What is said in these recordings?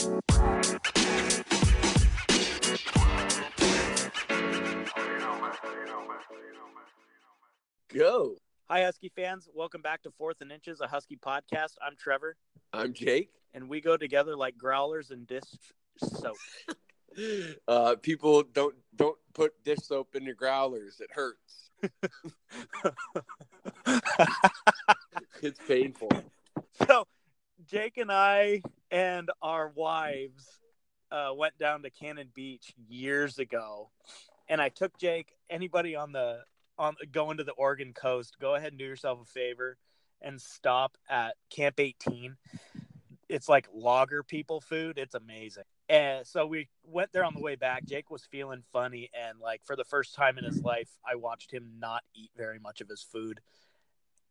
Go. Hi, Husky fans. Welcome back to Fourth and Inches, a Husky podcast. I'm Trevor, I'm Jake. and we go together like growlers and dish soap. Uh, people don't don't put dish soap in your growlers. It hurts. It's painful. so, Jake and I and our wives uh, went down to Cannon Beach years ago, and I took Jake. Anybody on the on going to the Oregon coast, go ahead and do yourself a favor and stop at Camp 18. It's like logger people food. It's amazing. And so we went there on the way back. Jake was feeling funny, and like for the first time in his life, I watched him not eat very much of his food.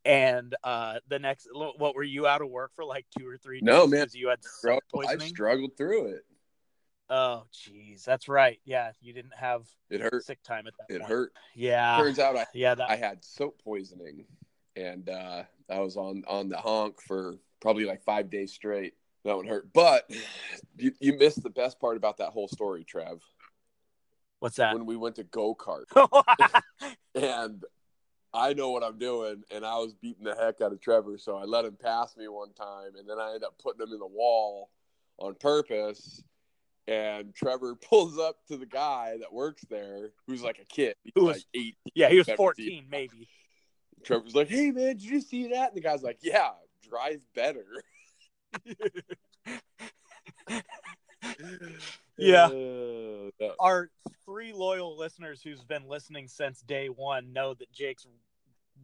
And uh the next, what were you out of work for like two or three? No, man. You had soap I struggled through it. Oh, jeez, that's right. Yeah, you didn't have It hurt. sick time at that. It point. hurt. Yeah, Turns out I, yeah. That I had soap poisoning, and uh, I was on on the honk for probably like five days straight. That one hurt. But you, you missed the best part about that whole story, Trev. what's that? When we went to go kart. and I know what I'm doing, and I was beating the heck out of Trevor, so I let him pass me one time, and then I ended up putting him in the wall on purpose. And Trevor pulls up to the guy that works there, who's like a kid, he's Who was- like eight. yeah, he was 17. fourteen, maybe. Trevor's like, "Hey man, did you see that?" And the guy's like, "Yeah, drive better." Yeah. Uh, Our three loyal listeners who's been listening since day one know that Jake's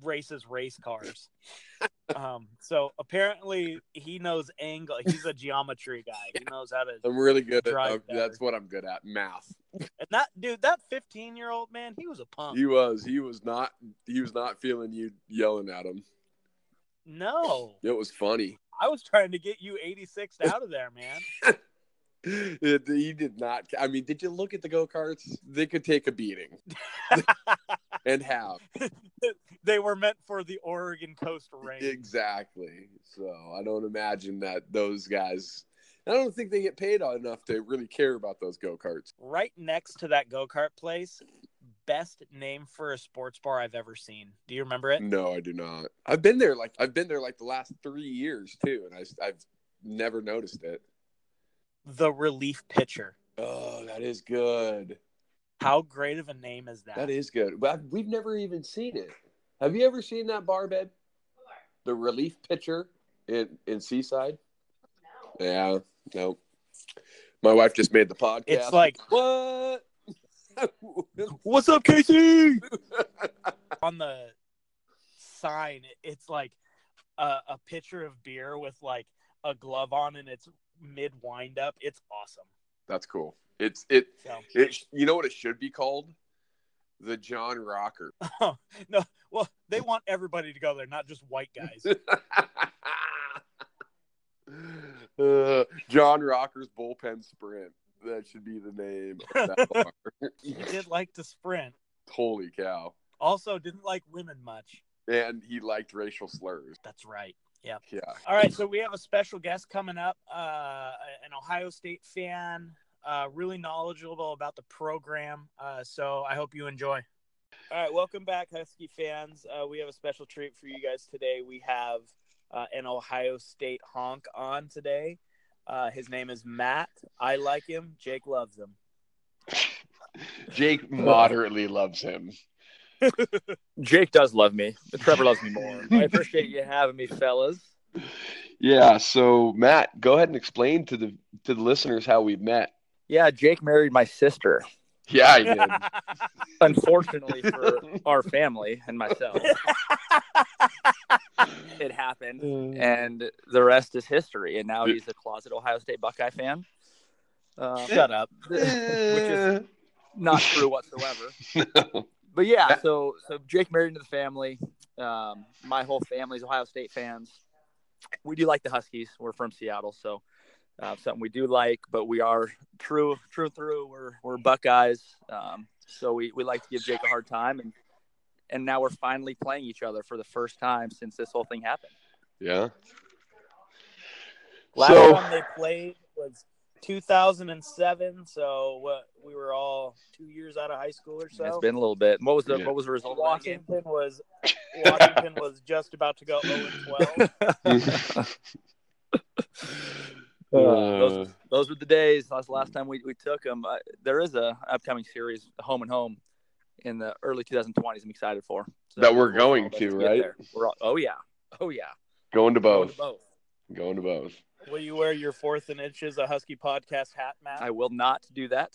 races race cars. um, so apparently he knows angle. He's a geometry guy. He knows how to. I'm really good at uh, that's what I'm good at, math. And that dude, that fifteen year old man, he was a punk. He was he was not he was not feeling you yelling at him. no, It was funny. I was trying to get you eighty six out of there, man. He did not. I mean, did you look at the go karts? They could take a beating and have they were meant for the Oregon coast range. exactly. So I don't imagine that those guys. I don't think they get paid enough to really care about those go karts. right next to that go kart place. Best name for a sports bar I've ever seen. Do you remember it? No, I do not. I've been there like I've been there like the last three years too, and I, I've never noticed it. The Relief Pitcher. Oh, that is good. How great of a name is that? That is good. But we've never even seen it. Have you ever seen that bar bed? The relief pitcher in in Seaside. No. Yeah. No. My wife just made the podcast. It's like- what? What's up, Casey? On the sign, it's like a, a pitcher of beer with like a glove on and it's mid wind up. It's awesome. That's cool. It's it. So It. You know what it should be called? The John Rocker. no, well, they want everybody to go there, not just white guys. uh, John Rocker's bullpen sprint. That should be the name of that bar. he did like to sprint. Holy cow! Also, didn't like women much. And he liked racial slurs. That's right. Yeah. Yeah. All right, so we have a special guest coming up, uh, an Ohio State fan, uh, really knowledgeable about the program. Uh, so I hope you enjoy. All right, welcome back, Husky fans. Uh, we have a special treat for you guys today. We have uh, an Ohio State honk on today. Uh, his name is Matt. I like him. Jake loves him. Jake moderately loves him. Jake does love me. Trevor loves me more. I appreciate you having me, fellas. Yeah. So Matt, go ahead and explain to the to the listeners how we met. Yeah, Jake married my sister. Yeah, I did. Unfortunately for our family and myself, it happened, and the rest is history. And now he's a closet Ohio State Buckeye fan. Uh, Shut up. which is not true whatsoever. But yeah, so so Jake married into the family. Um, my whole family's Ohio State fans. We do like the Huskies. We're from Seattle, so uh, something we do like. But we are true, true through. We're we're Buckeyes. Um, so we, we like to give Jake a hard time, and and now we're finally playing each other for the first time since this whole thing happened. yeah. Last So- time they played was 2007. So what we were all two years out of high school or so. It's been a little bit. What was the Yeah. what was the result Washington was Washington was just about to go 0 and 12. Uh, those, those were the days. That's the last time we, we took them. Uh, there is a upcoming series, Home and Home, in the early 2020s. I'm excited for So That we're we'll- going we'll to, right? We're all, oh yeah, oh yeah. Going to Going both. to both. Going to both. Will you wear your fourth and inches a Husky podcast hat, Matt? I will not do that.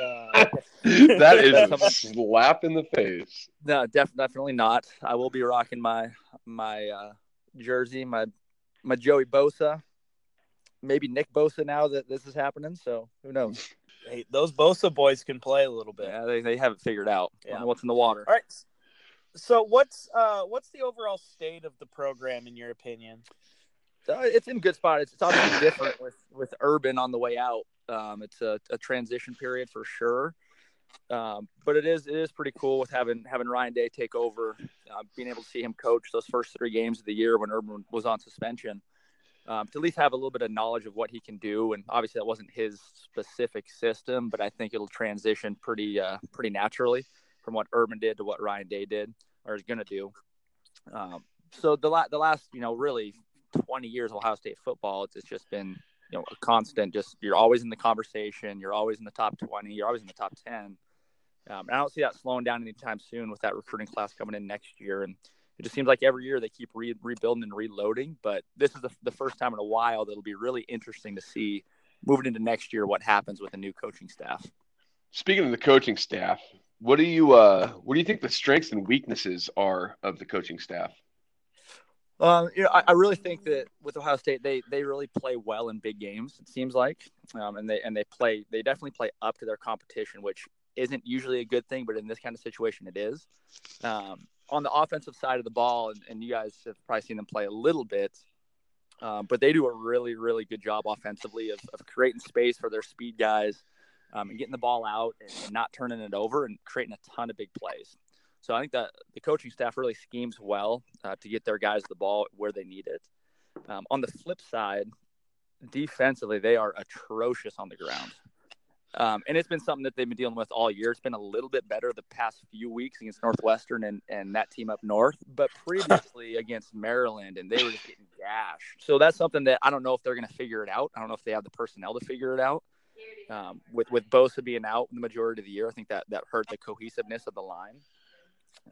Uh, that is a slap in the face. No, def- definitely not. I will be rocking my my uh, jersey, my my Joey Bosa, maybe Nick Bosa. Now that this is happening, so who knows? hey, those Bosa boys can play a little bit. Yeah, they, they have it figured out. Yeah. know what's in the water. All right. So what's uh what's the overall state of the program in your opinion? Uh, it's in good spot. It's, it's obviously different with with Urban on the way out. Um, it's a, a transition period for sure, um, but it is it is pretty cool with having having Ryan Day take over, uh, being able to see him coach those first three games of the year when Urban was on suspension. Um, to at least have a little bit of knowledge of what he can do, and obviously that wasn't his specific system, but I think it'll transition pretty uh, pretty naturally from what Urban did to what Ryan Day did or is going to do. Um, so the la- the last you know really 20 years of Ohio State football, it's, it's just been you know a constant. Just you're always in the conversation. You're always in the top 20. You're always in the top 10. Um, I don't see that slowing down anytime soon with that recruiting class coming in next year. And it just seems like every year they keep re- rebuilding and reloading. But this is the, the first time in a while that'll be really interesting to see moving into next year what happens with a new coaching staff. Speaking of the coaching staff, what do you uh what do you think the strengths and weaknesses are of the coaching staff? Um, you know, I, I really think that with Ohio State, they they really play well in big games. It seems like, um, and they and they play they definitely play up to their competition, which isn't usually a good thing, but in this kind of situation, it is. Um, on the offensive side of the ball, and, and you guys have probably seen them play a little bit, um, but they do a really really good job offensively of, of creating space for their speed guys um, and getting the ball out and, and not turning it over and creating a ton of big plays. So I think that the coaching staff really schemes well uh, to get their guys the ball where they need it. Um, on the flip side, defensively, they are atrocious on the ground. Um, and it's been something that they've been dealing with all year. It's been a little bit better the past few weeks against Northwestern and, and that team up north, but previously against Maryland, and they were just getting gashed. So that's something that I don't know if they're going to figure it out. I don't know if they have the personnel to figure it out. Um, with with Bosa being out the majority of the year, I think that that hurt the cohesiveness of the line.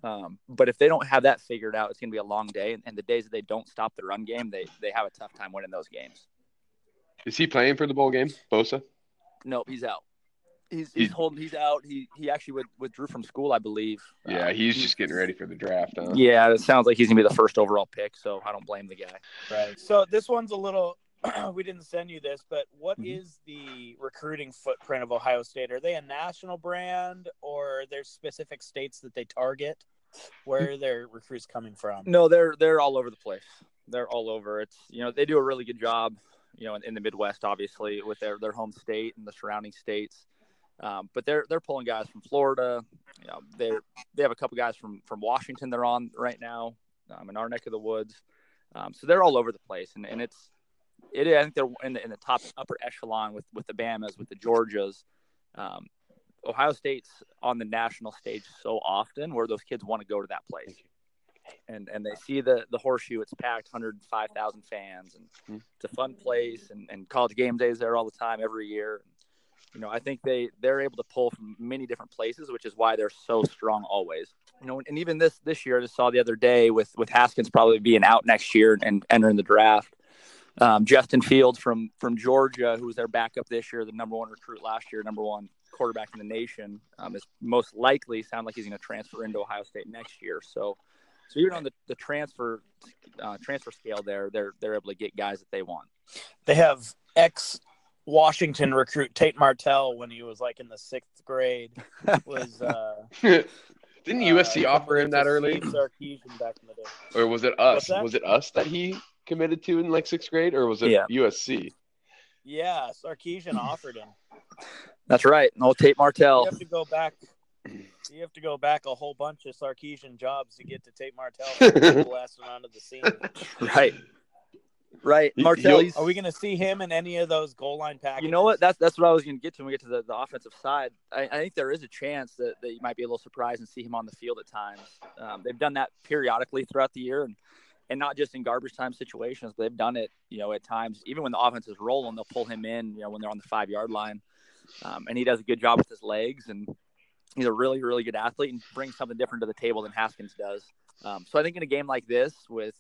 Um, but if they don't have that figured out, it's going to be a long day. And, and the days that they don't stop the run game, they they have a tough time winning those games. Is he playing for the bowl game, Bosa? No, he's out. He's he's He- holding. He's out. He he actually withdrew from school, I believe. Yeah, Um, he's just getting ready for the draft. Huh? Yeah, it sounds like he's gonna be the first overall pick. So I don't blame the guy. Right. So this one's a little. we didn't send you this, but what is Mhm. the recruiting footprint of Ohio State? Are they a national brand, or there's specific states that they target? Where are their recruits coming from? No, they're they're all over the place. They're all over. It's you know they do a really good job, you know, in, in the Midwest, obviously with their their home state and the surrounding states. Um, but they're they're pulling guys from Florida. You know, they they have a couple guys from from Washington. They're on right now um, in our neck of the woods. Um, so they're all over the place, and, and it's it. I think they're in the in the top upper echelon with with the Bamas, with the Georgias. Um, Ohio State's on the national stage so often, where those kids want to go to that place and and they see the the horseshoe it's packed 105000 fans and Hmm. it's a fun place and, and college game days there all the time every year you know i think they they're able to pull from many different places which is why they're so strong always you know and even this this year i just saw the other day with with haskins probably being out next year and entering the draft um, justin fields from from georgia who was their backup this year the number one recruit last year number one quarterback in the nation um, is most likely sound like he's going to transfer into ohio state next year so so even on the, the transfer uh, transfer scale, there they're they're able to get guys that they want. They have ex Washington recruit Tate Martell when he was like in the sixth grade. Was uh, Didn't USC uh, offer him that early, Steve back in the day. or was it us? Was it us that he committed to in like sixth grade, or was it Yeah. USC? Yeah, Sarkisian offered him. That's right. No Tate Martell. You Martell. have to go back. You have to go back a whole bunch of Sarkisian jobs to get to Tate Martell blasting onto the scene. Right. Right, Martell. Are we going to see him in any of those goal line packages? You know what? That's that's what I was going to get to when we get to the, the offensive side. I, I, think there is a chance that, that you might be a little surprised and see him on the field at times. Um, they've done that periodically throughout the year, and and not just in garbage time situations, they've done it. You know, at times even when the offense is rolling, they'll pull him in. You know, when they're on the five yard line, um, and he does a good job with his legs, and he's a really really good athlete and brings something different to the table than Haskins does. Um, so I think in a game like this, with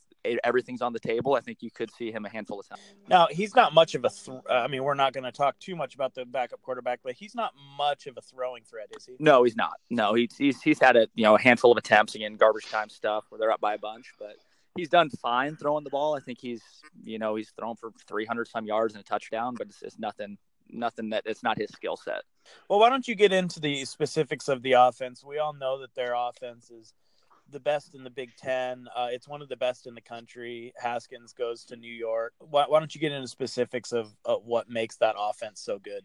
everything's on the table, I think you could see him a handful of times. Now he's not much of a. Th- I mean, we're not going to talk too much about the backup quarterback, but he's not much of a throwing threat, is he? No, he's not. No, he's he's, he's had a you know a handful of attempts again, garbage time stuff where they're up by a bunch, but he's done fine throwing the ball. I think he's you know he's thrown for 300 some yards and a touchdown, but it's, it's nothing nothing that it's not his skill set. Well, why don't you get into the specifics of the offense? We all know that their offense is the best in the Big Ten. Uh, it's one of the best in the country. Haskins goes to New York. Why, why don't you get into specifics of, of, what makes that offense so good?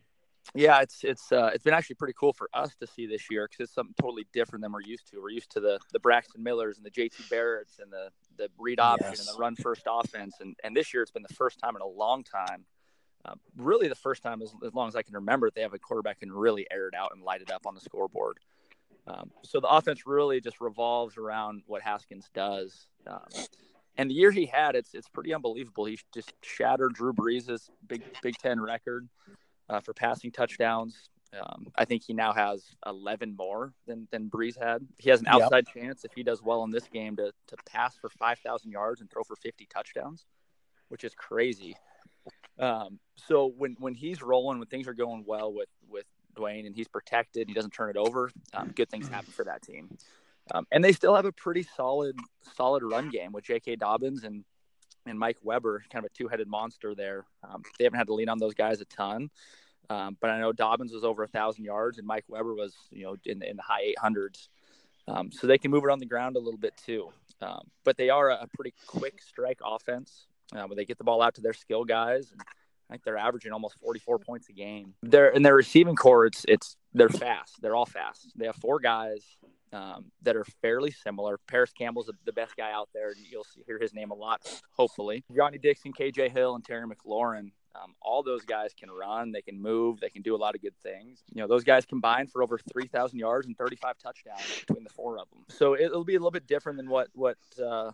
Yeah, it's it's uh, it's been actually pretty cool for us to see this year because it's something totally different than we're used to. We're used to the the Braxton Millers and the JT Barretts and the the read option yes. and the run first offense, and and this year it's been the first time in a long time. Uh, really, the first time as, as long as I can remember, they have a quarterback can really air it out and light it up on the scoreboard. Um, so the offense really just revolves around what Haskins does. Um, and the year he had, it's it's pretty unbelievable. He just shattered Drew Brees' Big Big Ten record uh, for passing touchdowns. Um, I think he now has 11 more than than Brees had. He has an outside yep. chance if he does well in this game to to pass for 5,000 yards and throw for 50 touchdowns, which is crazy. Um, so when when he's rolling, when things are going well with with Dwayne and he's protected, he doesn't turn it over. Um, good things happen for that team. Um, and they still have a pretty solid, solid run game with J.K. Dobbins and and Mike Weber, kind of a two-headed monster there. Um, they haven't had to lean on those guys a ton, um, but I know Dobbins was over a thousand yards and Mike Weber was, you know, in the, in the high 800s. Um, so they can move it on the ground a little bit too. Um, but they are a, a, pretty quick strike offense. Uh, where they get the ball out to their skill guys and I think they're averaging almost 44 points a game. They're in their receiving core. It's it's they're fast. They're all fast. They have four guys um, that are fairly similar. Parris Campbell's the best guy out there. You'll see, hear his name a lot. Hopefully, Johnnie Dixon, KJ Hill, and Terry McLaurin. Um, all those guys can run. They can move. They can do a lot of good things. You know, those guys combined for over 3,000 yards and 35 touchdowns between the four of them. So it'll be a little bit different than what what uh,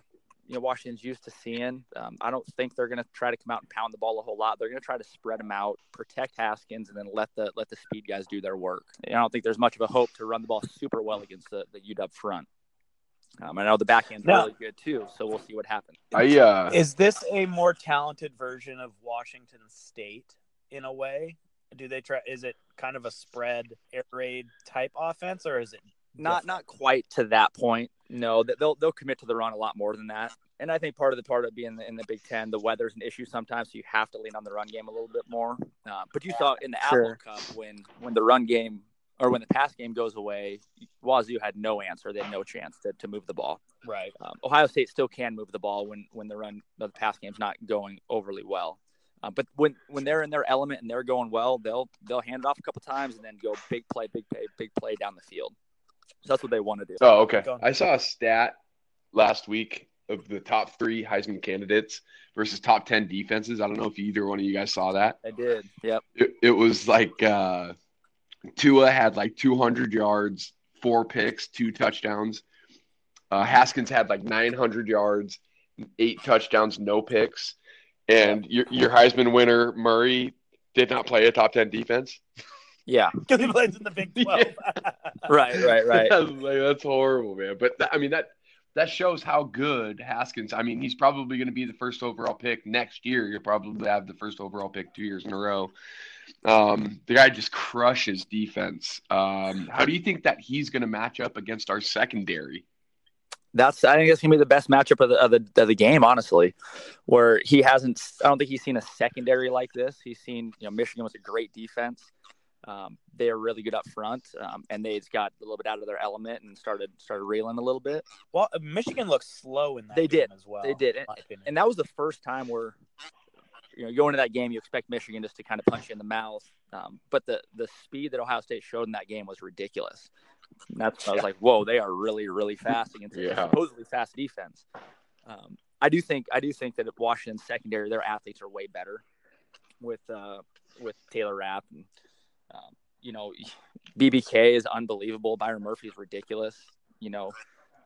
you know Washington's used to seeing. Um, I don't think they're going to try to come out and pound the ball a whole lot. They're going to try to spread them out, protect Haskins, and then let the let the speed guys do their work. I don't think there's much of a hope to run the ball super well against the, the UW front. Um, I know the back end's really good too, so we'll see what happens. I, uh... Is this a more talented version of Washington State in a way? Do they try? Is it kind of a spread air raid type offense, or is it not different? not quite to that point? No, they'll they'll commit to the run a lot more than that. And I think part of the part of being in the, in the Big Ten, the weather's an issue sometimes, so you have to lean on the run game a little bit more. Uh, but you saw in the sure. Apple Cup when when the run game or when the pass game goes away, Wazoo had no answer. They had no chance to, to move the ball. Right. Um, Ohio State still can move the ball when when the run the pass game's not going overly well. Uh, but when when they're in their element and they're going well, they'll they'll hand it off a couple times and then go big play, big play, big play down the field. So that's what they want to do. Oh, okay. I saw a stat last week of the top three Heisman candidates versus top 10 defenses. I don't know if either one of you guys saw that. I did. Yep. It, it was like uh, Tua had like 200 yards, four picks, two touchdowns. Uh, Haskins had like 900 yards, eight touchdowns, no picks. And your, your Heisman winner, Murray, did not play a top 10 defense. Yeah, because he plays in the Big Twelve. right, right, right. That's, like, that's horrible, man. But th- I mean that that shows how good Haskins. I mean, he's probably going to be the first overall pick next year. You'll probably have the first overall pick two years in a row. Um, the guy just crushes defense. Um, how do you think that he's going to match up against our secondary? That's I think that's gonna be the best matchup of the, of the of the game, honestly. Where he hasn't, I don't think he's seen a secondary like this. He's seen, you know, Michigan was a great defense. Um, they are really good up front, um, and they just got a little bit out of their element and started started reeling a little bit. Well, Michigan looked slow in that. They did as well. They did, and, and, that was the first time where you know going into that game, you expect Michigan just to kind of punch you in the mouth. Um, but the the speed that Ohio State showed in that game was ridiculous. And that's I was like, whoa, they are really really fast against yeah. a supposedly fast defense. Um, I do think I do think that at Washington secondary, their athletes are way better with uh, with Taylor Rapp and um, you know BBK is unbelievable. Byron Murphy is ridiculous. You know,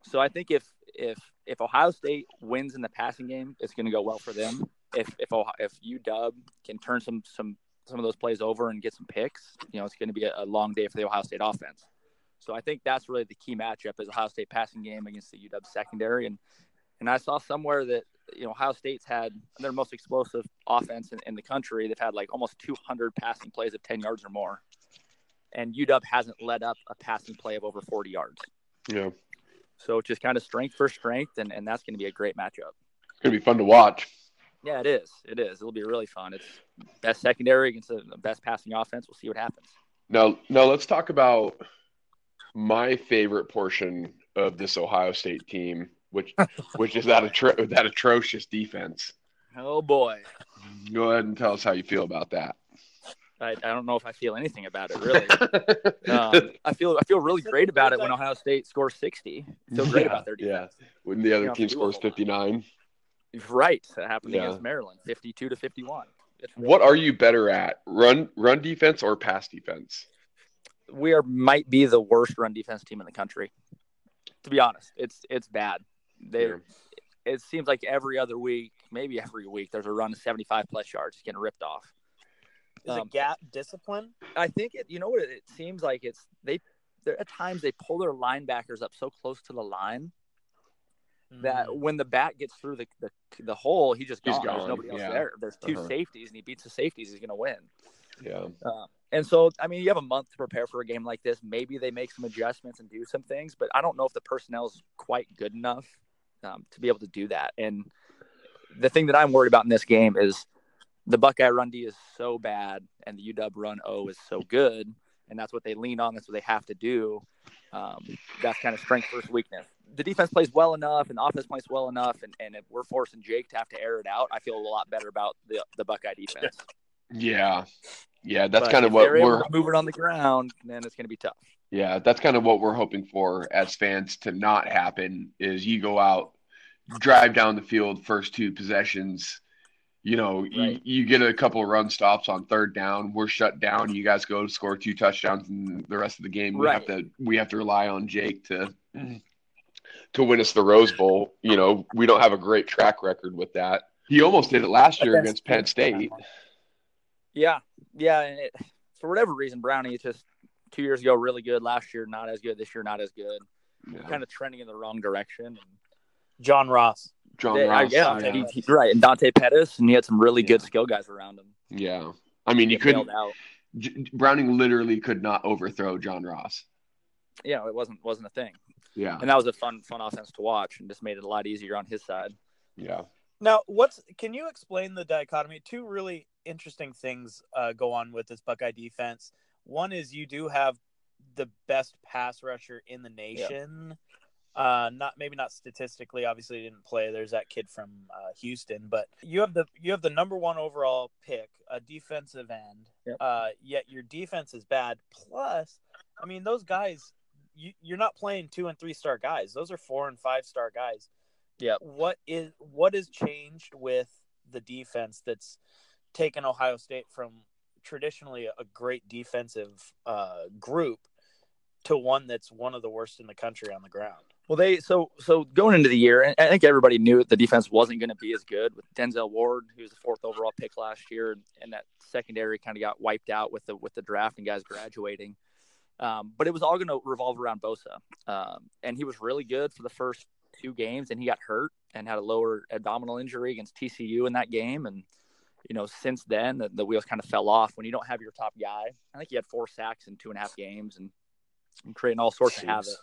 so I think if if if Ohio State wins in the passing game, it's going to go well for them. If if Ohio, if UW can turn some some some of those plays over and get some picks, you know, it's going to be a, a long day for the Ohio State offense. So I think that's really the key matchup is Ohio State passing game against the UW secondary. And and I saw somewhere that you know Ohio State's had their most explosive offense in, in the country. They've had like almost 200 passing plays of 10 yards or more, and UW hasn't led up a passing play of over 40 yards. Yeah. So just kind of strength for strength, and, and that's going to be a great matchup. It's going to be fun to watch. Yeah, it is. It is. It'll be really fun. It's best secondary against the best passing offense. We'll see what happens. Now, now let's talk about my favorite portion of this Ohio State team, which which is that atro- that atrocious defense. Oh boy! Go ahead and tell us how you feel about that. I, I don't know if I feel anything about it really. um, I feel I feel really great about it when Ohio State scores sixty. I feel great yeah, about their defense. Yeah, when the other you team scores fifty nine. Right, that happened yeah. against Maryland, fifty-two to fifty-one. What are you better at, run run defense or pass defense? We are might be the worst run defense team in the country. To be honest, it's it's bad. They, yeah. it seems like every other week, maybe every week, there's a run of seventy-five plus yards getting ripped off. Is um, it gap discipline? I think it. You know what? It, it seems like it's they. At times they pull their linebackers up so close to the line that mm. when the bat gets through the the, the hole, he just gone. There's nobody else yeah. there. There's 2 uh-huh. safeties, and he beats the safeties. He's going to win. Yeah. Uh, and so, I mean, you have a month to prepare for a game like this. Maybe they make some adjustments and do some things, but I don't know if the personnel is quite good enough um, to be able to do that. And the thing that I'm worried about in this game is the Buckeye run D is so bad, and the UW run O is so good, and that's what they lean on. That's what they have to do. Um, that's kind of strength versus weakness. The defense plays well enough, and the offense plays well enough, and, and if we're forcing Jake to have to air it out, I feel a lot better about the the Buckeye defense. Yeah, yeah, that's but kind of what we're moving on the ground. Then it's going to be tough. Yeah, that's kind of what we're hoping for as fans to not happen. Is you go out, drive down the field, first two possessions you know, right. you, you get a couple of run stops on third down, we're shut down. You guys go to score two touchdowns, and the rest of the game we right. have to we have to rely on Jake to to win us the Rose Bowl. You know, we don't have a great track record with that. He almost did it last year against Penn State. Yeah, yeah. And it, for whatever reason, Brownie just two years ago really good. Last year not as good. This year not as good. Yeah. Kind of trending in the wrong direction. John Ross. John they, Ross. Yeah, yeah. He, he, right. And Dante Pettis, and he had some really yeah. good skill guys around him. Yeah. I mean, you couldn't. J- Browning literally could not overthrow John Ross. Yeah, it wasn't wasn't a thing. Yeah. And that was a fun fun offense to watch, and just made it a lot easier on his side. Yeah. Now, what's can you explain the dichotomy? Two really interesting things uh, go on with this Buckeye defense. One is you do have the best pass rusher in the nation. Uh, not maybe not statistically. Obviously, didn't play. There's that kid from uh, Houston, but you have the you have the number one overall pick, a defensive end. Yep. Uh, yet your defense is bad. Plus, I mean, those guys, you, you're not playing two and three star guys. Those are four and five star guys. Yeah. What is what has changed with the defense that's taken Ohio State from traditionally a great defensive uh, group to one that's one of the worst in the country on the ground? Well, they so so going into the year, I think everybody knew the defense wasn't going to be as good with Denzel Ward, who was the fourth overall pick last year, and that secondary kind of got wiped out with the with the draft and guys graduating. Um, but it was all going to revolve around Bosa, um, and he was really good for the first two games, and he got hurt and had a lower abdominal injury against TCU in that game, and you know since then the, the wheels kind of fell off when you don't have your top guy. I think he had four sacks in two and a half games and, and creating all sorts Jeez. of havoc.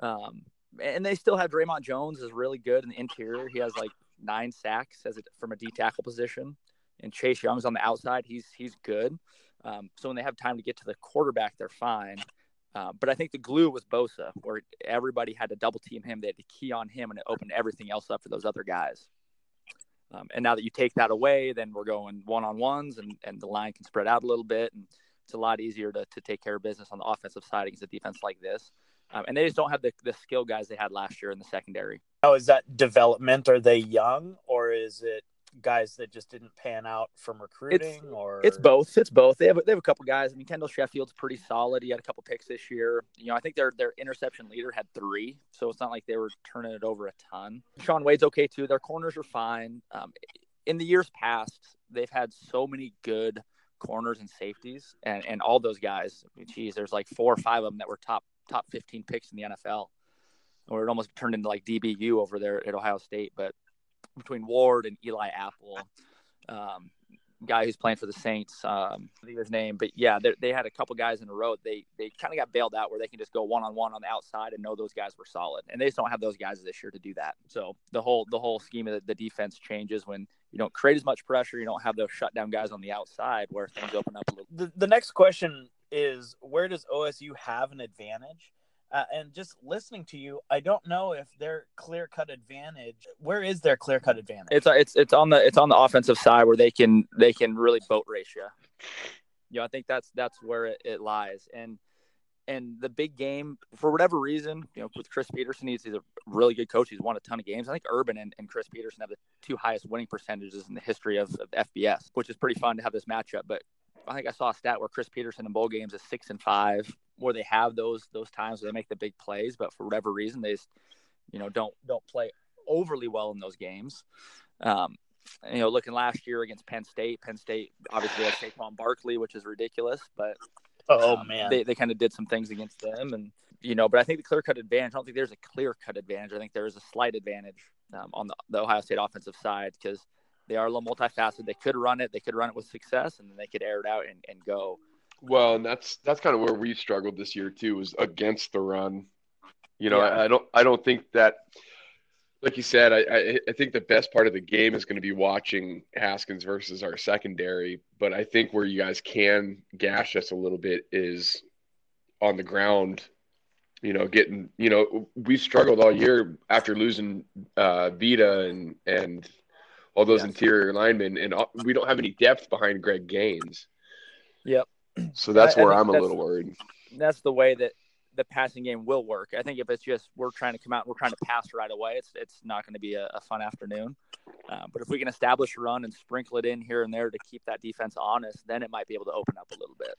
Um, and they still have Dre'Mont Jones is really good in the interior. He has like nine sacks as a, from a D tackle position, and Chase Young's on the outside. He's he's good. Um, so when they have time to get to the quarterback, they're fine. Uh, but I think the glue was Bosa, where everybody had to double team him. They had to key on him, and it opened everything else up for those other guys. Um, and now that you take that away, then we're going one on ones, and, and the line can spread out a little bit, and it's a lot easier to, to take care of business on the offensive side against a defense like this. Um, and they just don't have the, the skill guys they had last year in the secondary. Now, is that development? Are they young, or is it guys that just didn't pan out from recruiting? It's, or it's both. It's both. They have they have a couple guys. I mean, Kendall Sheffield's pretty solid. He had a couple picks this year. You know, I think their their interception leader had three, so it's not like they were turning it over a ton. Shaun Wade's okay too. Their corners are fine. Um, in the years past, they've had so many good corners and safeties, and and all those guys. I mean, geez, there's like four or five of them that were top top 15 picks in the NFL, or it almost turned into like DBU over there at Ohio State. But between Ward and Eli Apple, um, guy who's playing for the Saints, um, I think his name, but yeah, they had a couple guys in a row. They they kind of got bailed out where they can just go one on one on the outside and know those guys were solid, and they just don't have those guys this year to do that. So the whole the whole scheme of the, the defense changes when you don't create as much pressure, you don't have those shutdown guys on the outside where things open up a little. The, the next question is where does OSU have an advantage? Uh, and just listening to you, I don't know if their clear cut advantage. Where is their clear cut advantage? It's it's it's on the it's on the offensive side where they can they can really boat race you. You know, I think that's that's where it, it lies. And and the big game for whatever reason, you know, with Chris Petersen, he's, he's a really good coach. He's won a ton of games. I think Urban and, and Chris Petersen have the two highest winning percentages in the history of, of FBS, which is pretty fun to have this matchup. But I think I saw a stat where Chris Petersen in bowl games is six and five, where they have those those times where they make the big plays, but for whatever reason they just, you know don't don't play overly well in those games. Um, you know, looking last year against Penn State, Penn State obviously had Saquon Barkley, which is ridiculous, but oh um, man, they they kind of did some things against them, and you know, but I think the clear cut advantage. I don't think there's a clear cut advantage. I think there is a slight advantage um, on the, the Ohio State offensive side because they are a little multifaceted. They could run it, they could run it with success, and then they could air it out and, and go. Well, and that's that's kind of where we struggled this year too, was against the run. You know, yeah. I, I, don't I don't think that like you said, I, I, I think the best part of the game is going to be watching Haskins versus our secondary. But I think where you guys can gash us a little bit is on the ground. You know, getting you know we struggled all year after losing uh, Vita and and all those yes. interior linemen, and we don't have any depth behind Greg Gaines. Yep. So that's I, where I am a little worried. That's the way that the passing game will work. I think if it's just we're trying to come out, we're trying to pass right away. It's it's not going to be a, a, fun afternoon. Uh, but if we can establish a run and sprinkle it in here and there to keep that defense honest, then it might be able to open up a little bit.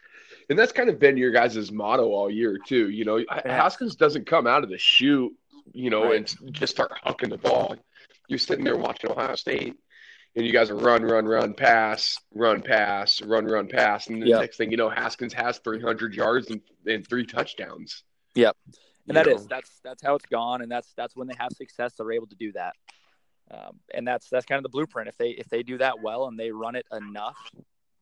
And that's kind of been your guys' motto all year too. You know, yeah. Haskins doesn't come out of the shoot, you know, right. and just start hucking the ball. You're sitting there watching Ohio State and you guys are run, run, run, pass, run, pass, run, run, pass, and the yep. next thing you know, Haskins has 300 yards and, and three touchdowns. Yep, and that know. is that's that's how it's gone, and that's that's when they have success. They're able to do that, um, and that's that's kind of the blueprint. If they if they do that well and they run it enough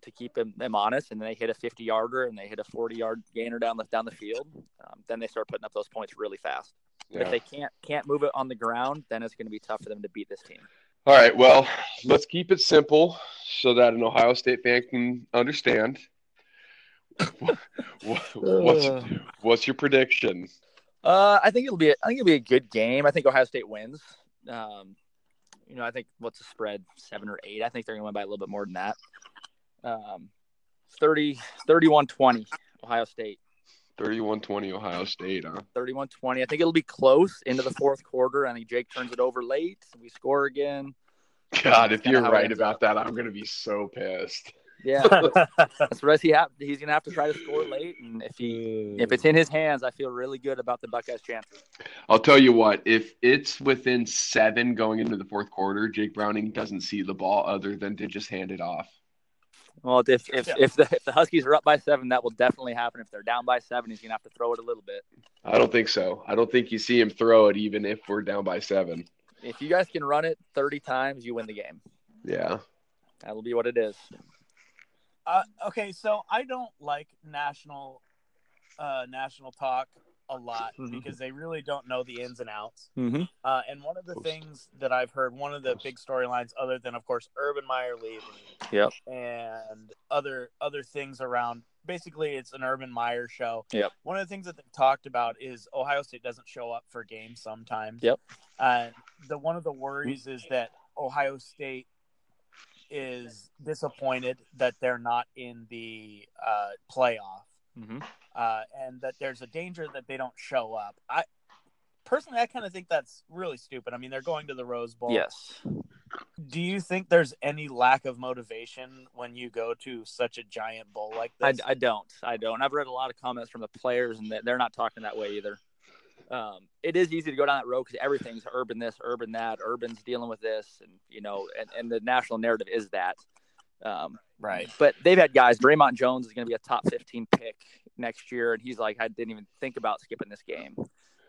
to keep them, them honest, and then they hit a 50 yarder and they hit a 40 yard gainer down the down the field, um, then they start putting up those points really fast. Yeah. If they can't can't move it on the ground, then it's going to be tough for them to beat this team. All right. Well, let's keep it simple so that an Ohio State fan can understand. what's what's your prediction? Uh, I think it'll be a, I think it'll be a good game. I think Ohio State wins. Um, you know, I think what's the spread seven or eight. I think they're gonna win by a little bit more than that. Um, 30, 31-20, Ohio State. 31-20 Ohio State, huh? 31-20. I think it'll be close into the fourth quarter. I think Jake turns it over late. We score again. God, if you're right about that, I'm gonna be so pissed. Yeah, that's what he have. He's gonna have to try to score late, and if he if it's in his hands, I feel really good about the Buckeyes' chances. I'll tell you what, if it's within seven going into the fourth quarter, Jake Browning doesn't see the ball other than to just hand it off. Well, if if, yeah. if the if the Huskies are up by seven, that will definitely happen. If they're down by seven, he's gonna have to throw it a little bit. I don't think so. I don't think you see him throw it even if we're down by seven. If you guys can run it thirty times, you win the game. Yeah, that'll be what it is. Uh, okay, so I don't like national uh, national talk a lot mm-hmm. because they really don't know the ins and outs. Mm-hmm. Uh, and one of the things that I've heard, one of the big storylines, other than of course Urban Meyer leaving, yep, and other other things around. Basically, it's an Urban Meyer show. Yep. One of the things that they've talked about is Ohio State doesn't show up for games sometimes. Yep. And the one of the worries is that Ohio State is disappointed that they're not in the uh, playoff mm-hmm. uh, and that there's a danger that they don't show up. I personally, I kind of think that's really stupid. I mean, they're going to the Rose Bowl. Yes. Do you think there's any lack of motivation when you go to such a giant bowl like I, this? I don't. I don't. I've read a lot of comments from the players, and they're not talking that way either. Um, it is easy to go down that road because everything's urban this, urban that, urban's dealing with this, and you know, and, and the national narrative is that. Um, right. but they've had guys. Dre'Mont Jones is going to be a top 15 pick next year, and he's like, I didn't even think about skipping this game.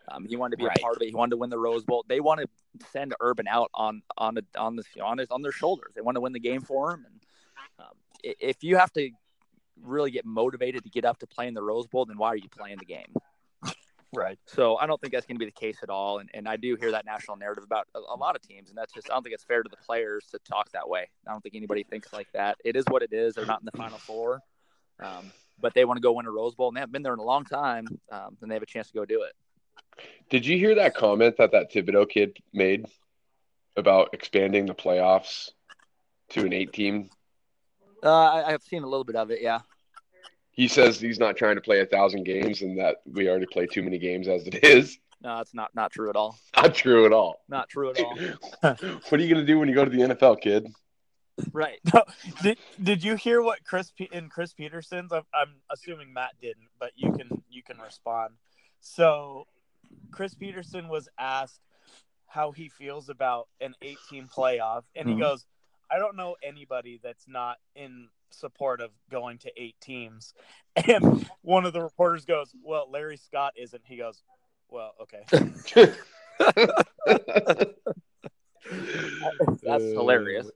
Um, he wanted to be Right. a part of it. He wanted to win the Rose Bowl. They want to send Urban out on on the, on the on his on their shoulders. They want to win the game for him. And um, if you have to really get motivated to get up to play in the Rose Bowl, then why are you playing the game? Right. So I don't think that's going to be the case at all. And, and I do hear that national narrative about a, a lot of teams, and that's just I don't think it's fair to the players to talk that way. I don't think anybody thinks like that. It is what it is. They're not in the Final Four, um, but they want to go win a Rose Bowl, and they haven't been there in a long time. Um, and they have a chance to go do it. Did you hear that comment that that Thibodeau kid made about expanding the playoffs to an eight team? Uh, I, I've seen a little bit of it. Yeah. He says he's not trying to play a thousand games and that we already play too many games as it is. No, it's not not true at all. Not true at all. Not true at all. what are you going to do when you go to the NFL, kid? right. did Did you hear what Chris Pe- in Chris Petersen's? I'm, I'm assuming Matt didn't, but you can you can respond. So, Chris Petersen was asked how he feels about an 18 playoff, and Mhm. he goes, "I don't know anybody that's not in support of going to eight teams." And one of the reporters goes, "Well, Larry Scott isn't." He goes, "Well, okay." That's hilarious.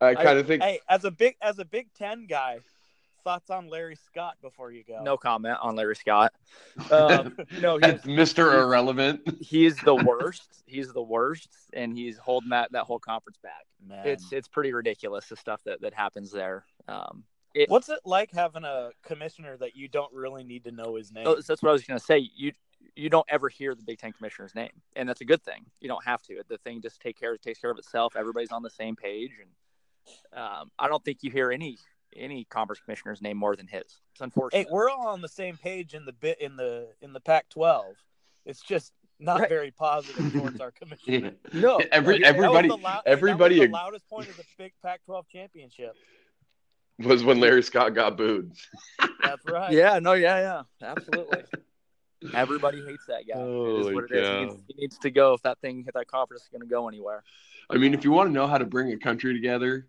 I kind of think Hey, as a big as a Big Ten guy, thoughts on Larry Scott before you go? No comment on Larry Scott. Um, no, he's, that's Mr. Irrelevant. he's the worst. He's the worst, and he's holding that that whole conference back. man. It's it's pretty ridiculous the stuff that that happens there. Um, it, What's it like having a commissioner that you don't really need to know his name? oh, that's what I was going to say. You you don't ever hear the Big Ten commissioner's name, and that's a good thing. You don't have to. The thing just take care takes care of itself. Everybody's on the same page, and um, I don't think you hear any any conference commissioner's name more than his. It's unfortunate. Hey, we're all on the same page in the bit in the in the Pac-12. It's just not Right. very positive towards our commissioner. no, Every everybody that was the lou- everybody that was the loudest point of the big Pac-12 championship. Was when Larry Scott got booed. That's right. Yeah, no, yeah, yeah, absolutely. Everybody hates that guy. it is Holy what it is. He needs, he needs to go if that thing, if that conference is going to go anywhere. I mean, if you want to know how to bring a country together,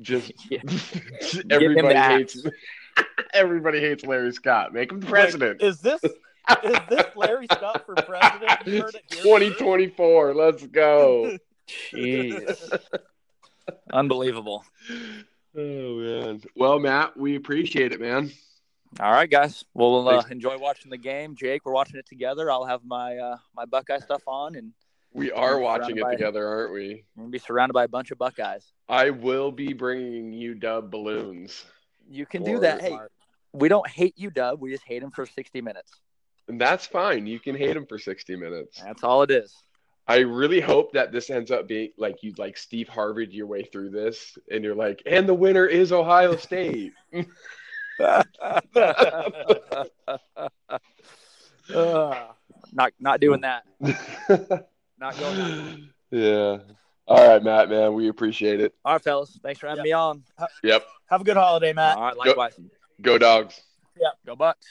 just Yeah. everybody hates everybody hates Larry Scott. Make him the Wait, president. is this is this Larry Scott for president? You heard it here first. 2024. Let's go. Jeez, unbelievable. Oh man. Well, Matt, we appreciate it, man. All right, guys. Well, we'll uh, enjoy watching the game. Jake, we're watching it together. I'll have my uh, my Buckeye stuff on, and We are watching it by- together, aren't we? we're gonna be surrounded by a bunch of Buckeyes. I will be bringing you dub balloons. You can do that. Hey, we don't hate you, Dub. We just hate him for sixty minutes. And that's fine. You can hate him for 60 minutes. That's all it is. I really hope that this ends up being like you like Steve Harvey your way through this and you're like, and the winner is Ohio State. Uh, not not doing that. Not going. On. yeah. All right, Matt, man. We appreciate it. All right, fellas. Thanks for having Yep. me on. Yep. Have a good holiday, Matt. All right, likewise. Go dogs. Go Bucks.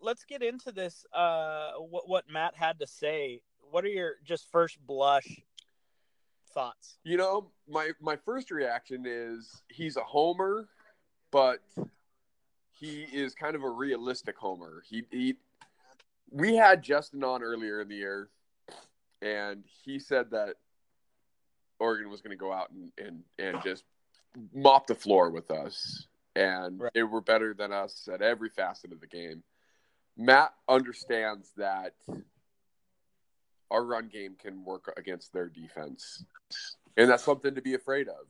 let's get into this. Uh, what what Matt had to say. What are your just first blush thoughts? You know, my my first reaction is he's a homer, but he is kind of a realistic homer. He he we had Justin on earlier in the year and he said that Oregon was going to go out and, and and just mop the floor with us and Right. they were better than us at every facet of the game. Matt understands that our run game can work against their defense. And that's something to be afraid of.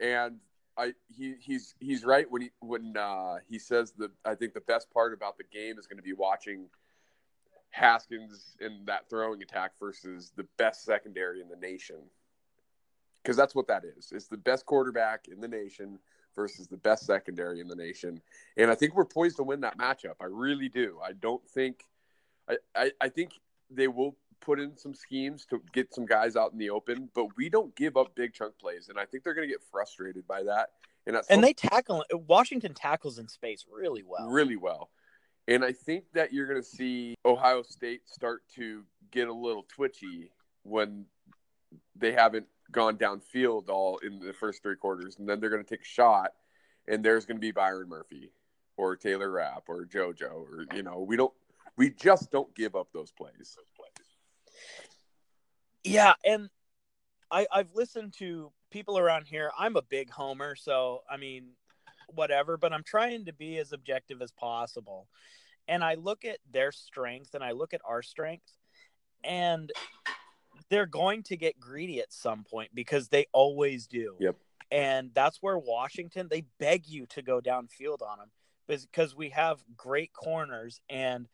And I he he's he's right when he when uh, he says that I think the best part about the game is going to be watching Haskins in that throwing attack versus the best secondary in the nation. Because that's what that is. It's the best quarterback in the nation versus the best secondary in the nation. And I think we're poised to win that matchup. I really do. I don't think I, I, I think they will put in some schemes to get some guys out in the open, but we don't give up big chunk plays, and I think they're going to get frustrated by that. And, and they tackle Washington tackles in space really well, really well. And I think that you're going to see Ohio State start to get a little twitchy when they haven't gone downfield all in the first three quarters, and then they're going to take a shot, and there's going to be Byron Murphy or Taylor Rapp or JoJo or you know we don't we just don't give up those plays. Yeah, and I I've listened to people around here. I'm a big homer, so I mean, whatever. But I'm trying to be as objective as possible, and I look at their strength and I look at our strength, and they're going to get greedy at some point because they always do. Yep. And that's where Washington they beg you to go downfield on them because we have great corners and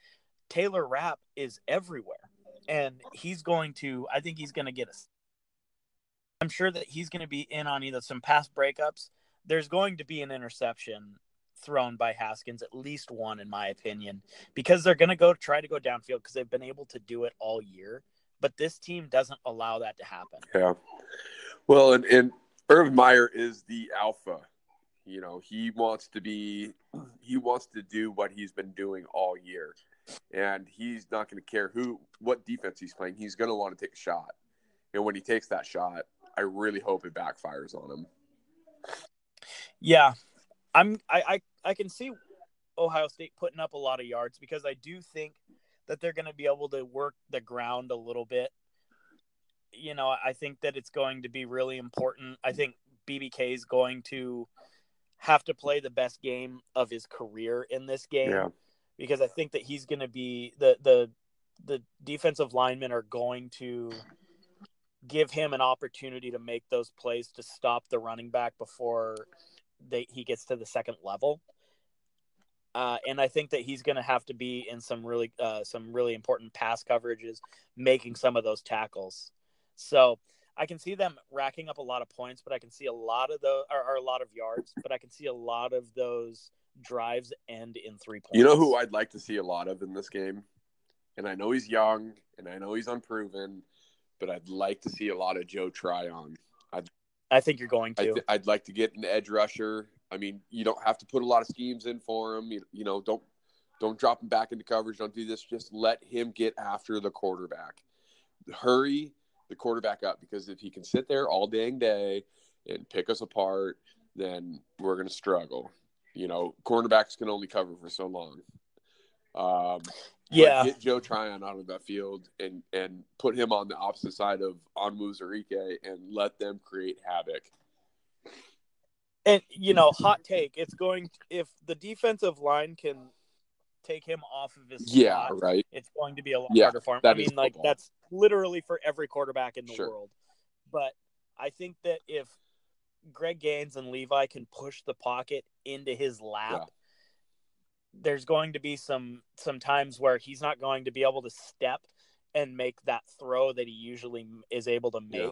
Taylor Rapp is everywhere. And he's going to, I think he's going to get us. I'm sure that he's going to be in on either some pass breakups. There's going to be an interception thrown by Haskins, at least one, in my opinion, because they're going to go try to go downfield because they've been able to do it all year. But this team doesn't allow that to happen. Yeah. Well, and, and Urban Meyer is the alpha. You know, he wants to be, he wants to do what he's been doing all year and he's not going to care who what defense he's playing. He's going to want to take a shot, and when he takes that shot, I really hope it backfires on him. Yeah, I'm. I I, I can see Ohio State putting up a lot of yards because I do think that they're going to be able to work the ground a little bit. You know, I think that it's going to be really important. I think BBK is going to have to play the best game of his career in this game. Yeah because I think that he's going to be the the the defensive linemen are going to give him an opportunity to make those plays to stop the running back before they he gets to the second level. Uh, and I think that he's going to have to be in some really uh, some really important pass coverages, making some of those tackles. So I can see them racking up a lot of points, but I can see a lot of those or a lot of yards, but I can see a lot of those drives end in three points. You know who I'd like to see a lot of in this game? And I know he's young and I know he's unproven, but I'd like to see a lot of Joe Tryon. I'd, I think you're going to. I'd, I'd, like to get an edge rusher. I mean, you don't have to put a lot of schemes in for him. You, you know, don't don't drop him back into coverage. Don't do this. Just let him get after the quarterback. Hurry the quarterback up because if he can sit there all dang day and pick us apart, then we're going to struggle. You know, cornerbacks can only cover for so long. Um, yeah, get Joe Tryon out of that field and and put him on the opposite side of Onwuzurike and let them create havoc. And you know, hot take: it's going if the defensive line can take him off of his yeah, right. It's going to be a lot yeah, harder for him. I mean, like that's literally for every quarterback in the sure. world. But I think that if Greg Gaines and Levi can push the pocket into his lap, yeah. there's going to be some some times where he's not going to be able to step and make that throw that he usually is able to make. Yeah.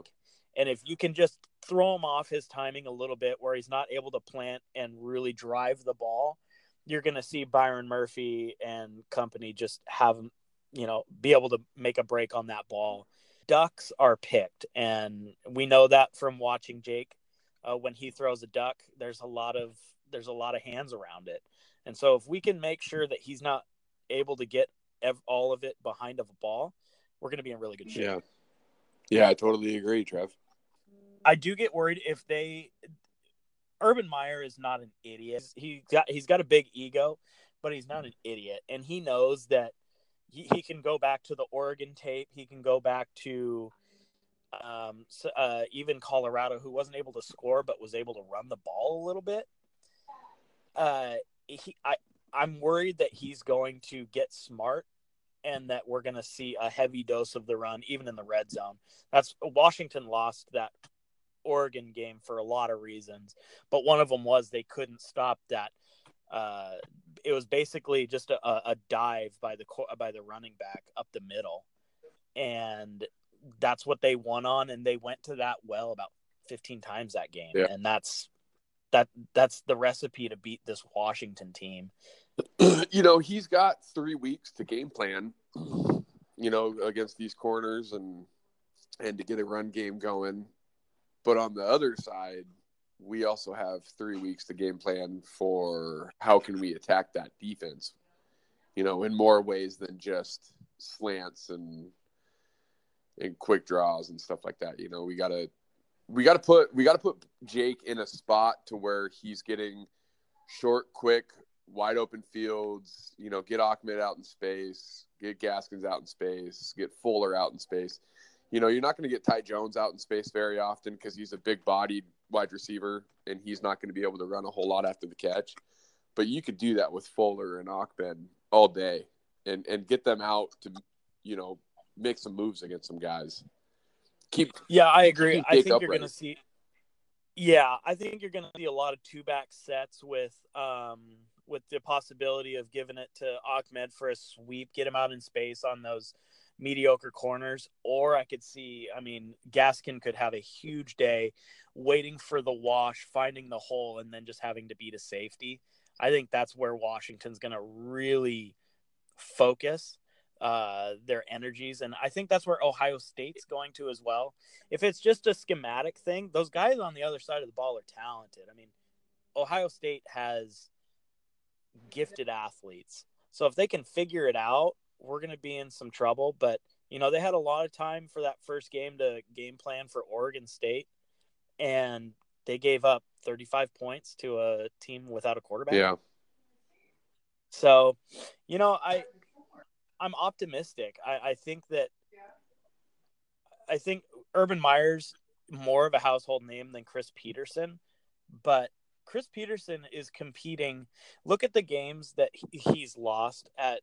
And if you can just throw him off his timing a little bit where he's not able to plant and really drive the ball, you're going to see Byron Murphy and company just have you know be able to make a break on that ball. Ducks are picked, and we know that from watching Jake uh, when he throws a duck, there's a lot of there's a lot of hands around it, and so if we can make sure that he's not able to get ev- all of it behind of a ball, we're going to be in really good shape. Yeah, yeah, I totally agree, Trev. I do get worried if they. Urban Meyer is not an idiot. He got he's got a big ego, but he's not an idiot, and he knows that he, he can go back to the Oregon tape. He can go back to um, so, uh, even Colorado, who wasn't able to score but was able to run the ball a little bit. Uh, he, I, I'm worried that he's going to get smart and that we're going to see a heavy dose of the run, even in the red zone. That's Washington lost that Oregon game for a lot of reasons, but one of them was they couldn't stop that. Uh, it was basically just a, a dive by the by the running back up the middle, and that's what they won on, and they went to that well about 15 times that game, yeah. and that's that that's the recipe to beat this Washington team. you know, he's got three weeks to game plan. you know, against these corners and and to get a run game going. But on the other side, we also have three weeks to game plan for how can we attack that defense, you know, in more ways than just slants and and quick draws and stuff like that. You know, we gotta we gotta put we gotta put Jake in a spot to where he's getting short, quick, wide open fields. You know, get Ahmed out in space, get Gaskins out in space, get Fuller out in space. You know, you're not going to get Ty Jones out in space very often because he's a big bodied wide receiver and he's not going to be able to run a whole lot after the catch. But you could do that with Fuller and Ahmed all day and, and get them out to, you know, make some moves against some guys. Keep Yeah, I agree. I think you're going to see yeah, I think you're going to see a lot of two back sets with um with the possibility of giving it to Ahmed for a sweep, get him out in space on those mediocre corners, or I could see, I mean, Gaskin could have a huge day waiting for the wash, finding the hole, and then just having to beat a safety. I think that's where Washington's going to really focus uh, their energies. And I think that's where Ohio State's going to as well. If it's just a schematic thing, those guys on the other side of the ball are talented. I mean, Ohio State has gifted athletes. So if they can figure it out, we're going to be in some trouble. But, you know, they had a lot of time for that first game to game plan for Oregon State, and they gave up 35 points to a team without a quarterback. Yeah. So, you know, I I'm optimistic. I, I think that I think Urban Meyer's more of a household name than Chris Petersen, but Chris Petersen is competing. Look at the games that he's lost at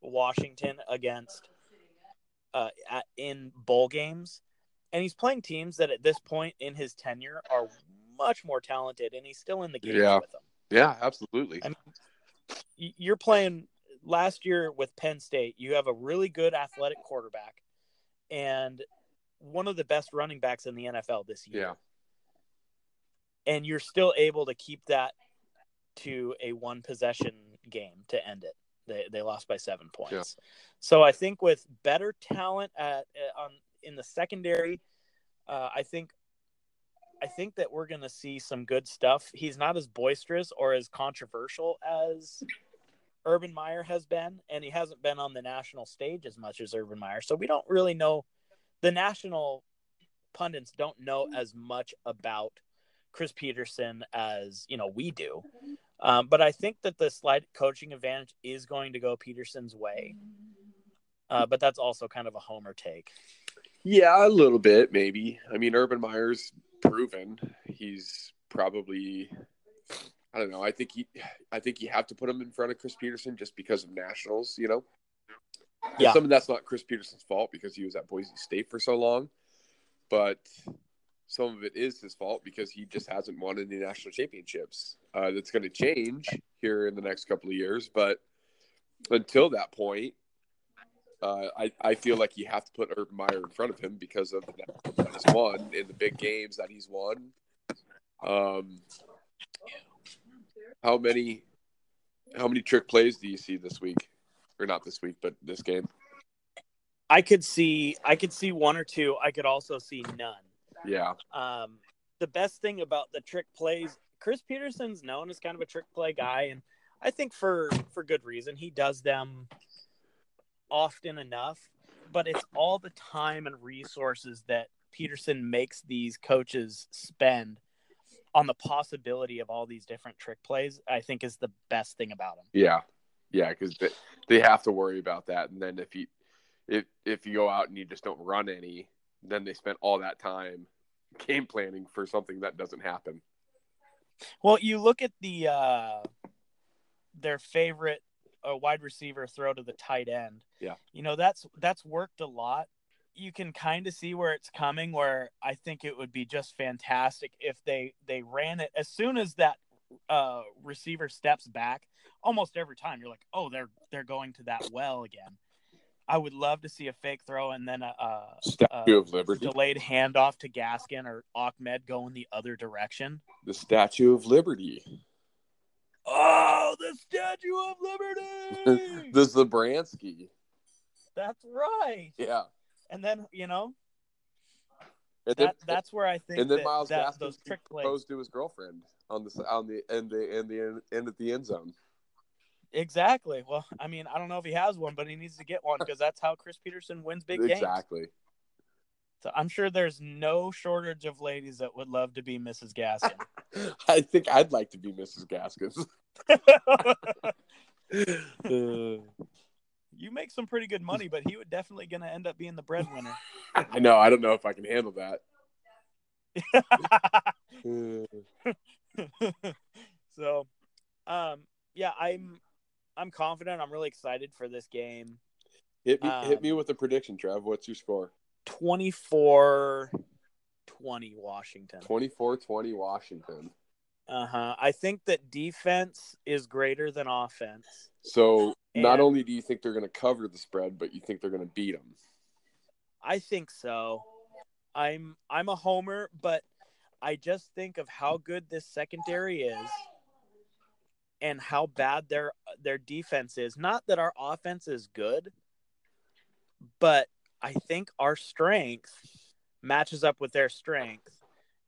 Washington against uh, at, in bowl games, and he's playing teams that at this point in his tenure are much more talented, and he's still in the game yeah. with them. Yeah, absolutely. I mean, you're playing last year with Penn State. You have a really good athletic quarterback, and one of the best running backs in the NFL this year. Yeah. And you're still able to keep that to a one possession game to end it. They they lost by seven points. Yeah. So I think with better talent at uh, on in the secondary, uh, I think I think that we're going to see some good stuff. He's not as boisterous or as controversial as Urban Meyer has been, and he hasn't been on the national stage as much as Urban Meyer. So we don't really know. The national pundits don't know as much about Chris Petersen as you know we do. Um, but I think that the slight coaching advantage is going to go Petersen's way. Uh, but that's also kind of a homer take. Yeah, a little bit, maybe. I mean, Urban Meyer's proven he's probably. I don't know. I think he, I think you have to put him in front of Chris Petersen just because of nationals. You know. And Yeah. Some of that's not Chris Petersen's fault because he was at Boise State for so long, but some of it is his fault because he just hasn't won any national championships. Uh, that's going to change here in the next couple of years, but until that point, uh, I, I feel like you have to put Urban Meyer in front of him because of that he's won in the big games that he's won. Um, how many how many trick plays do you see this week, or not this week, but this game? I could see I could see one or two. I could also see none. Yeah, Um, the best thing about the trick plays, Chris Petersen's known as kind of a trick play guy, and I think for for good reason. He does them often enough, but it's all the time and resources that Petersen makes these coaches spend on the possibility of all these different trick plays. I think is the best thing about him. yeah, yeah, because they, they have to worry about that, and then if you if if you go out and you just don't run any, then they spent all that time game planning for something that doesn't happen. Well, you look at the uh, their favorite uh, wide receiver throw to the tight end. Yeah. you know that's that's worked a lot. You can kind of see where it's coming. Where I think it would be just fantastic if they they ran it as soon as that uh, receiver steps back. Almost every time you're like, oh, they're they're going to that well again. I would love to see a fake throw and then a, a, Statue a of Liberty. delayed handoff to Gaskin or Ahmed going the other direction. The Statue of Liberty. Oh, the Statue of Liberty! the Zabransky. That's right. Yeah. And then you know And then, that that's where I think and then that, Myles that those trick plays proposed to his girlfriend on the on the end the end the end, at the end zone. exactly. Well, I mean, I don't know if he has one, but he needs to get one because that's how Chris Petersen wins big games. exactly. So I'm sure there's no shortage of ladies that would love to be Mrs. Gaskin. I think I'd like to be Mrs. Gaskins. Uh, you make some pretty good money, but he would definitely gonna end up being the breadwinner. I know. I don't know if I can handle that. so, um, yeah, I'm I'm confident. I'm really excited for this game. hit me, hit me Um, with a prediction, Trev. What's your score? 24 20 Washington. 24-20 Washington. Uh-huh. I think that defense is greater than offense. So not only do you think they're going to cover the spread, but you think they're going to beat them. I think so. I'm I'm a homer, but I just think of how good this secondary is and how bad their their defense is. Not that our offense is good, but I think our strength matches up with their strength.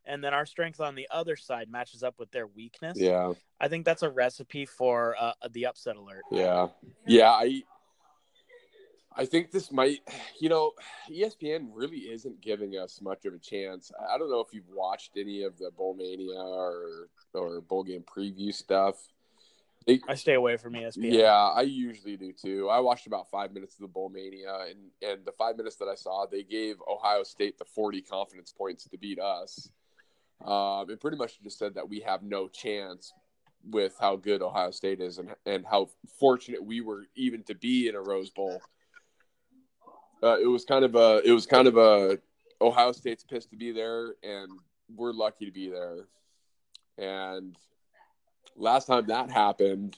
And then our strength on the other side matches up with their weakness. Yeah, I think that's a recipe for uh, the upset alert. yeah, yeah. I I think this might, you know, ESPN really isn't giving us much of a chance. I don't know if you've watched any of the Bowl Mania or or bowl game preview stuff. They, I stay away from ESPN. Yeah, I usually do too. I watched about five minutes of the Bowl Mania, and and the five minutes that I saw, they gave Ohio State the forty confidence points to beat us. Um, it pretty much just said that we have no chance with how good Ohio State is, and and how fortunate we were even to be in a Rose Bowl. Uh, it was kind of a it was kind of a Ohio State's pissed to be there, and we're lucky to be there. And last time that happened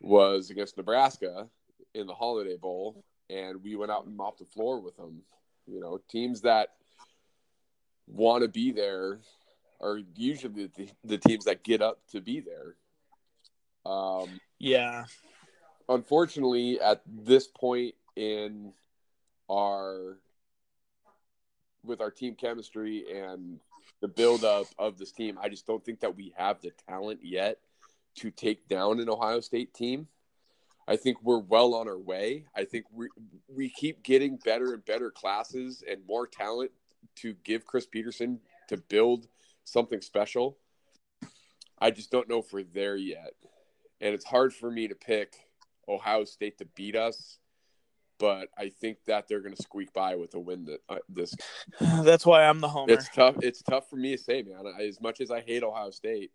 was against Nebraska in the Holiday Bowl, and we went out and mopped the floor with them. You know, teams that want to be there are usually the, the teams that get up to be there. Um, Yeah. unfortunately, at this point in our with our team chemistry and the buildup of this team, I just don't think that we have the talent yet to take down an Ohio State team. I think we're well on our way. I think we we keep getting better and better classes and more talent to give Chris Petersen to build something special. I just don't know if we're there yet. And it's hard for me to pick Ohio State to beat us, but I think that they're going to squeak by with a win that uh, this That's why I'm the homer. it's tough. It's tough for me to say, man. I, as much as I hate Ohio State,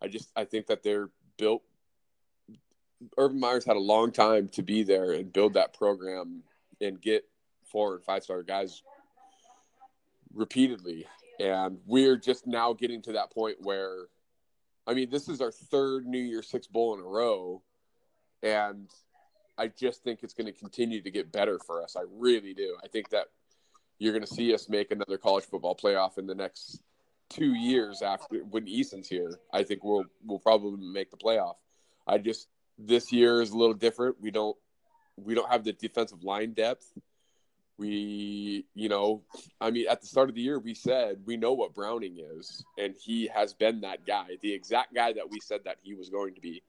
I just I think that they're built. Urban Meyer's had a long time to be there and build that program and get four and five star guys repeatedly, and we're just now getting to that point where, I mean, this is our third New Year Six bowl in a row, and I just think it's going to continue to get better for us. I really do. I think that you're going to see us make another college football playoff in the next two years after when Eason's here. I think we'll we'll probably make the playoff. I just this year is a little different. We don't we don't have the defensive line depth. We, you know, I mean, at the start of the year, we said we know what Browning is, and he has been that guy, the exact guy that we said that he was going to be.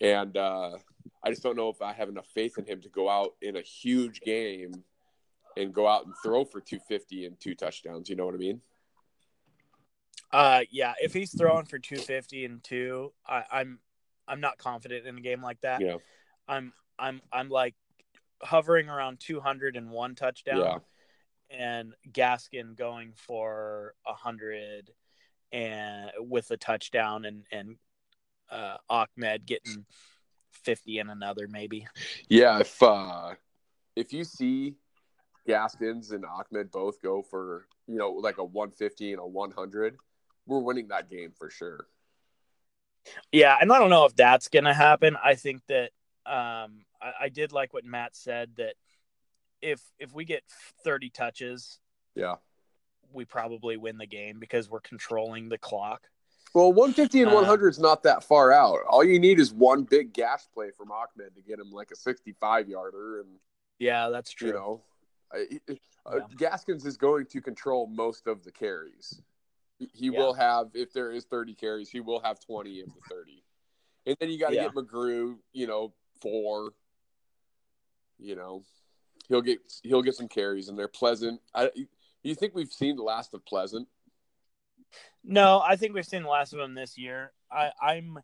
And uh, I just don't know if I have enough faith in him to go out in a huge game and go out and throw for 250 and two touchdowns. You know what I mean? Uh, yeah. If he's throwing for 250 and two, I, I'm I'm not confident in a game like that. Yeah. I'm I'm I'm like hovering around 201 touchdown, Yeah. and Gaskin going for a hundred and with a touchdown, and and uh, Ahmed getting 50 and another maybe. Yeah, if uh if you see Gaskins and Ahmed both go for, you know, like a 150 and a 100, we're winning that game for sure. Yeah, and I don't know if that's gonna happen. I think that um, I, I did like what Matt said that if if we get thirty touches, Yeah. we probably win the game because we're controlling the clock. Well, 150 and Uh, 100 is not that far out. All you need is one big gash play from Ahmed to get him like a 65 yarder and Yeah, that's true. You know, I, uh, Gaskins is going to control most of the carries. He, he Yeah. will have, if there is 30 carries, he will have 20 of the 30. And then you got to Yeah. get McGrew, you know, four. You know, he'll get he'll get some carries, and they're pleasant. I, you think we've seen the last of Pleasant? No, I think we've seen the last of him this year. I, I'm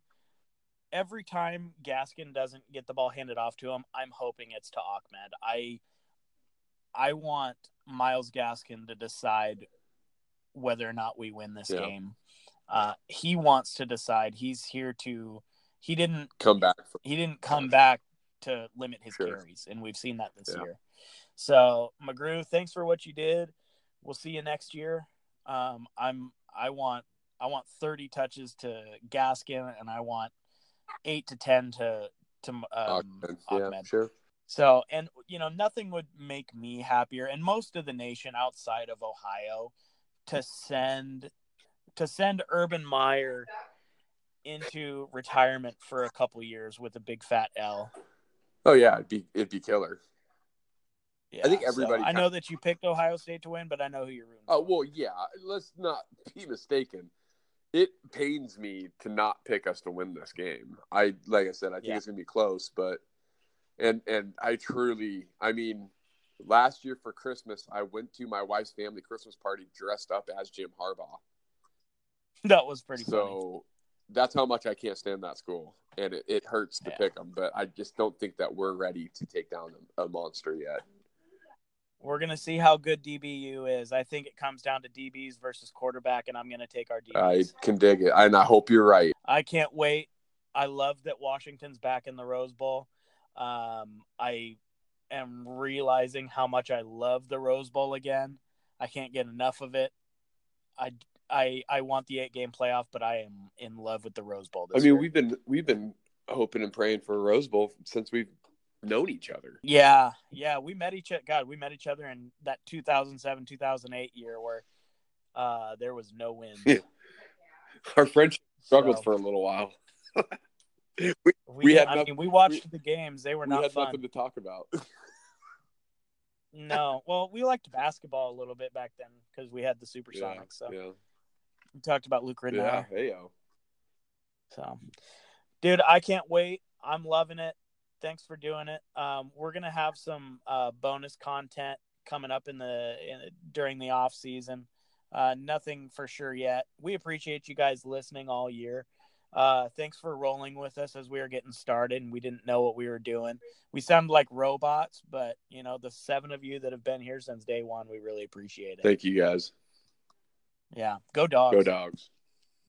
every time Gaskin doesn't get the ball handed off to him, I'm hoping it's to Ahmed. I I want Myles Gaskin to decide whether or not we win this Yeah. game. Uh, he wants to decide. He's here to. He didn't. Come back. For, He didn't come back to limit his Sure. carries, and we've seen that this Yeah. year. So McGrew, thanks for what you did. We'll see you next year. Um, I'm. I want. I want 30 touches to Gaskin, and I want eight to 10 to to um, Ahmed. yeah, Ahmed. sure. So, and you know, nothing would make me happier, and most of the nation outside of Ohio, to send to send Urban Meyer into retirement for a couple years with a big fat L. Oh yeah, it'd be it'd be killer. Yeah, I think so everybody I know that you picked Ohio State to win, but I know who you're rooting. Oh well, yeah. Let's not be mistaken. It pains me to not pick us to win this game. I like I said, I think Yeah. it's gonna be close, but and and I truly, I mean, last year for Christmas, I went to my wife's family Christmas party dressed up as Jim Harbaugh. that was pretty funny. so that's how much I can't stand that school, and it, it hurts to Yeah. pick them. But I just don't think that we're ready to take down a, a monster yet. We're gonna see how good DBU is. I think it comes down to DBs versus quarterback, and I'm gonna take our DBs. I can dig it, and I hope you're right. I can't wait. I love that Washington's back in the Rose Bowl. Um, I am realizing how much I love the Rose Bowl again. I can't get enough of it. I I I want the eight game playoff, but I am in love with the Rose Bowl. I mean, year. we've been we've been hoping and praying for a Rose Bowl since we've known each other. yeah, yeah, we met each other. God, we met each other in that 2007 2008 year where uh, there was no win. Yeah. Our friendship struggled So- for a little while. We, We did- had I noth- mean, we watched the games; they were we not had fun. nothing to talk about. No, well, we liked basketball a little bit back then because we had the yeah, Supersonics. So yeah, we talked about Luke Ridnour. yeah. Hey, yo. So, dude, I can't wait. I'm loving it. Thanks for doing it. Um, we're gonna have some uh, bonus content coming up in the in, during the off season. Uh, nothing for sure yet. We appreciate you guys listening all year. Uh, thanks for rolling with us as we were getting started and we didn't know what we were doing. We sound like robots, but you know, the seven of you that have been here since day one, we really appreciate it. Thank you guys. Yeah, go dogs. Go dogs.